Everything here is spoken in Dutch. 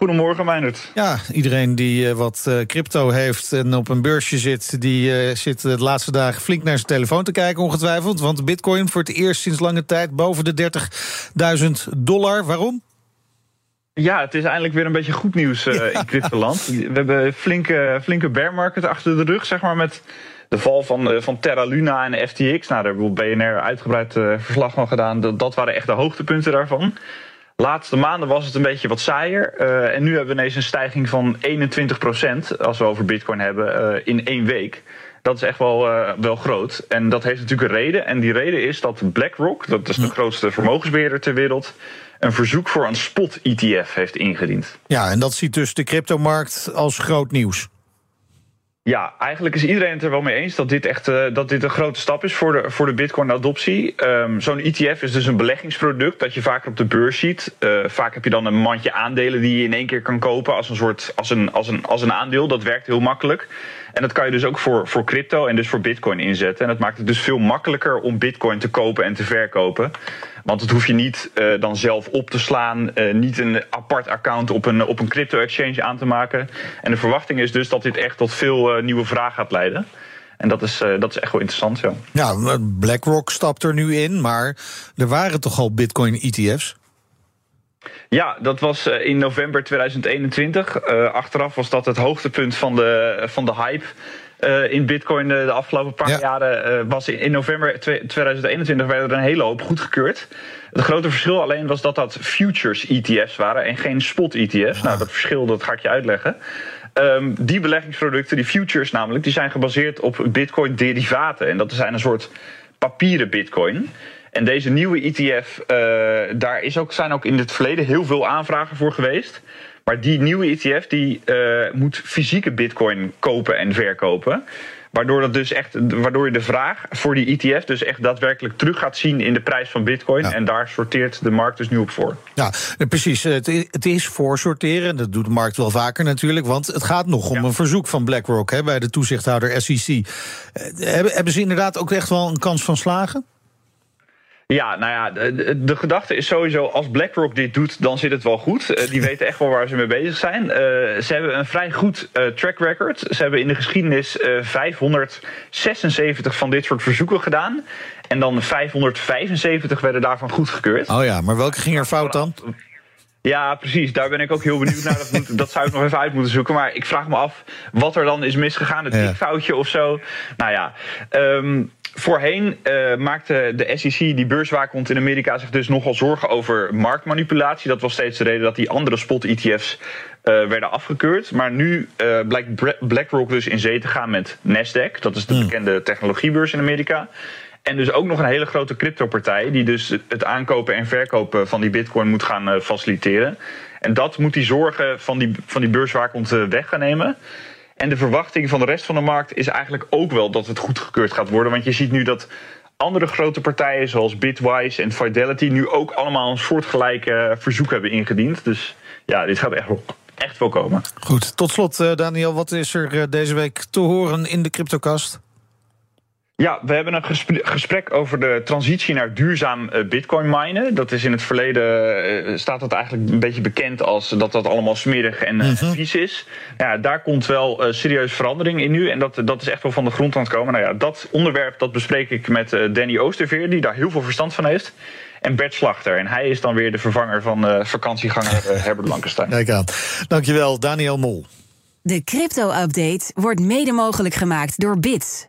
Goedemorgen, Meijnerd. Ja, iedereen die uh, wat uh, crypto heeft en op een beursje zit... die uh, zit de laatste dagen flink naar zijn telefoon te kijken, ongetwijfeld. Want bitcoin voor het eerst sinds lange tijd boven de 30.000 dollar. Waarom? Ja, het is eindelijk weer een beetje goed nieuws ja. in cryptoland. We hebben flinke, flinke bear market achter de rug, zeg maar, met de val van, van Terra Luna en FTX. Nou, daar hebben we BNR uitgebreid verslag van gedaan. Dat, dat waren echt de hoogtepunten daarvan. Laatste maanden was het een beetje wat saaier. Uh, en nu hebben we ineens een stijging van 21% als we over Bitcoin hebben uh, in één week. Dat is echt wel, uh, wel groot. En dat heeft natuurlijk een reden. En die reden is dat BlackRock, dat is de grootste vermogensbeheerder ter wereld, een verzoek voor een spot-ETF heeft ingediend. Ja, en dat ziet dus de cryptomarkt als groot nieuws. Ja, eigenlijk is iedereen het er wel mee eens dat dit echt uh, dat dit een grote stap is voor de, voor de Bitcoin-adoptie. Um, Zo'n ETF is dus een beleggingsproduct dat je vaker op de beurs ziet. Uh, vaak heb je dan een mandje aandelen die je in één keer kan kopen als een soort als een, als een, als een aandeel. Dat werkt heel makkelijk. En dat kan je dus ook voor, voor crypto en dus voor Bitcoin inzetten. En dat maakt het dus veel makkelijker om Bitcoin te kopen en te verkopen. Want dat hoef je niet uh, dan zelf op te slaan. Uh, niet een apart account op een, op een crypto-exchange aan te maken. En de verwachting is dus dat dit echt tot veel uh, nieuwe vraag gaat leiden. En dat is, dat is echt wel interessant, ja. Ja, BlackRock stapt er nu in, maar er waren toch al Bitcoin-ETF's? Ja, dat was in november 2021. achteraf was dat het hoogtepunt van de, van de hype. Uh, in Bitcoin de, de afgelopen paar ja. jaren uh, was in, in november 2021 werden er een hele hoop goedgekeurd. Het grote verschil alleen was dat dat futures ETF's waren en geen spot ETF's. Nou, dat verschil dat ga ik je uitleggen. Um, die beleggingsproducten, die futures namelijk, die zijn gebaseerd op Bitcoin derivaten. En dat zijn een soort papieren Bitcoin. En deze nieuwe ETF, uh, daar is ook, zijn ook in het verleden heel veel aanvragen voor geweest. Maar die nieuwe ETF die, uh, moet fysieke bitcoin kopen en verkopen. Waardoor, dat dus echt, waardoor je de vraag voor die ETF dus echt daadwerkelijk terug gaat zien in de prijs van bitcoin. Ja. En daar sorteert de markt dus nu op voor. Ja, precies. Het is voor sorteren. Dat doet de markt wel vaker natuurlijk. Want het gaat nog om ja. een verzoek van BlackRock hè, bij de toezichthouder SEC. Hebben ze inderdaad ook echt wel een kans van slagen? Ja, nou ja, de, de, gedachte is sowieso als BlackRock dit doet, dan zit het wel goed. Uh, die weten echt wel waar ze mee bezig zijn. Uh, ze hebben een vrij goed uh, track record. Ze hebben in de geschiedenis 576 van dit soort verzoeken gedaan. En dan 575 werden daarvan goedgekeurd. Oh ja, maar welke ging er fout dan? Ja, precies. Daar ben ik ook heel benieuwd naar. Dat, moet, dat zou ik nog even uit moeten zoeken. Maar ik vraag me af wat er dan is misgegaan. Het ja. foutje of zo. Nou ja. Um, Voorheen uh, maakte de SEC, die beurswaakhond in Amerika, zich dus nogal zorgen over marktmanipulatie. Dat was steeds de reden dat die andere spot-ETF's uh, werden afgekeurd. Maar nu uh, blijkt BlackRock dus in zee te gaan met Nasdaq. Dat is de hmm. bekende technologiebeurs in Amerika. En dus ook nog een hele grote cryptopartij, die dus het aankopen en verkopen van die bitcoin moet gaan faciliteren. En dat moet die zorgen van die, van die beurswaakhond weg gaan nemen. En de verwachting van de rest van de markt is eigenlijk ook wel dat het goedgekeurd gaat worden. Want je ziet nu dat andere grote partijen zoals Bitwise en Fidelity nu ook allemaal een soortgelijke verzoek hebben ingediend. Dus ja, dit gaat echt wel, echt wel komen. Goed, tot slot Daniel, wat is er deze week te horen in de cryptocast? Ja, we hebben een gesprek over de transitie naar duurzaam bitcoin minen. Dat is in het verleden, staat dat eigenlijk een beetje bekend als dat dat allemaal smerig en uh, vies is. Ja, daar komt wel serieus verandering in nu en dat, dat is echt wel van de grond aan het komen. Nou ja, dat onderwerp dat bespreek ik met Danny Oosterveer, die daar heel veel verstand van heeft. En Bert Slachter. En hij is dan weer de vervanger van vakantieganger Herbert Blankenstein. Kijk aan. Dankjewel, Daniel Mol. De crypto-update wordt mede mogelijk gemaakt door Bits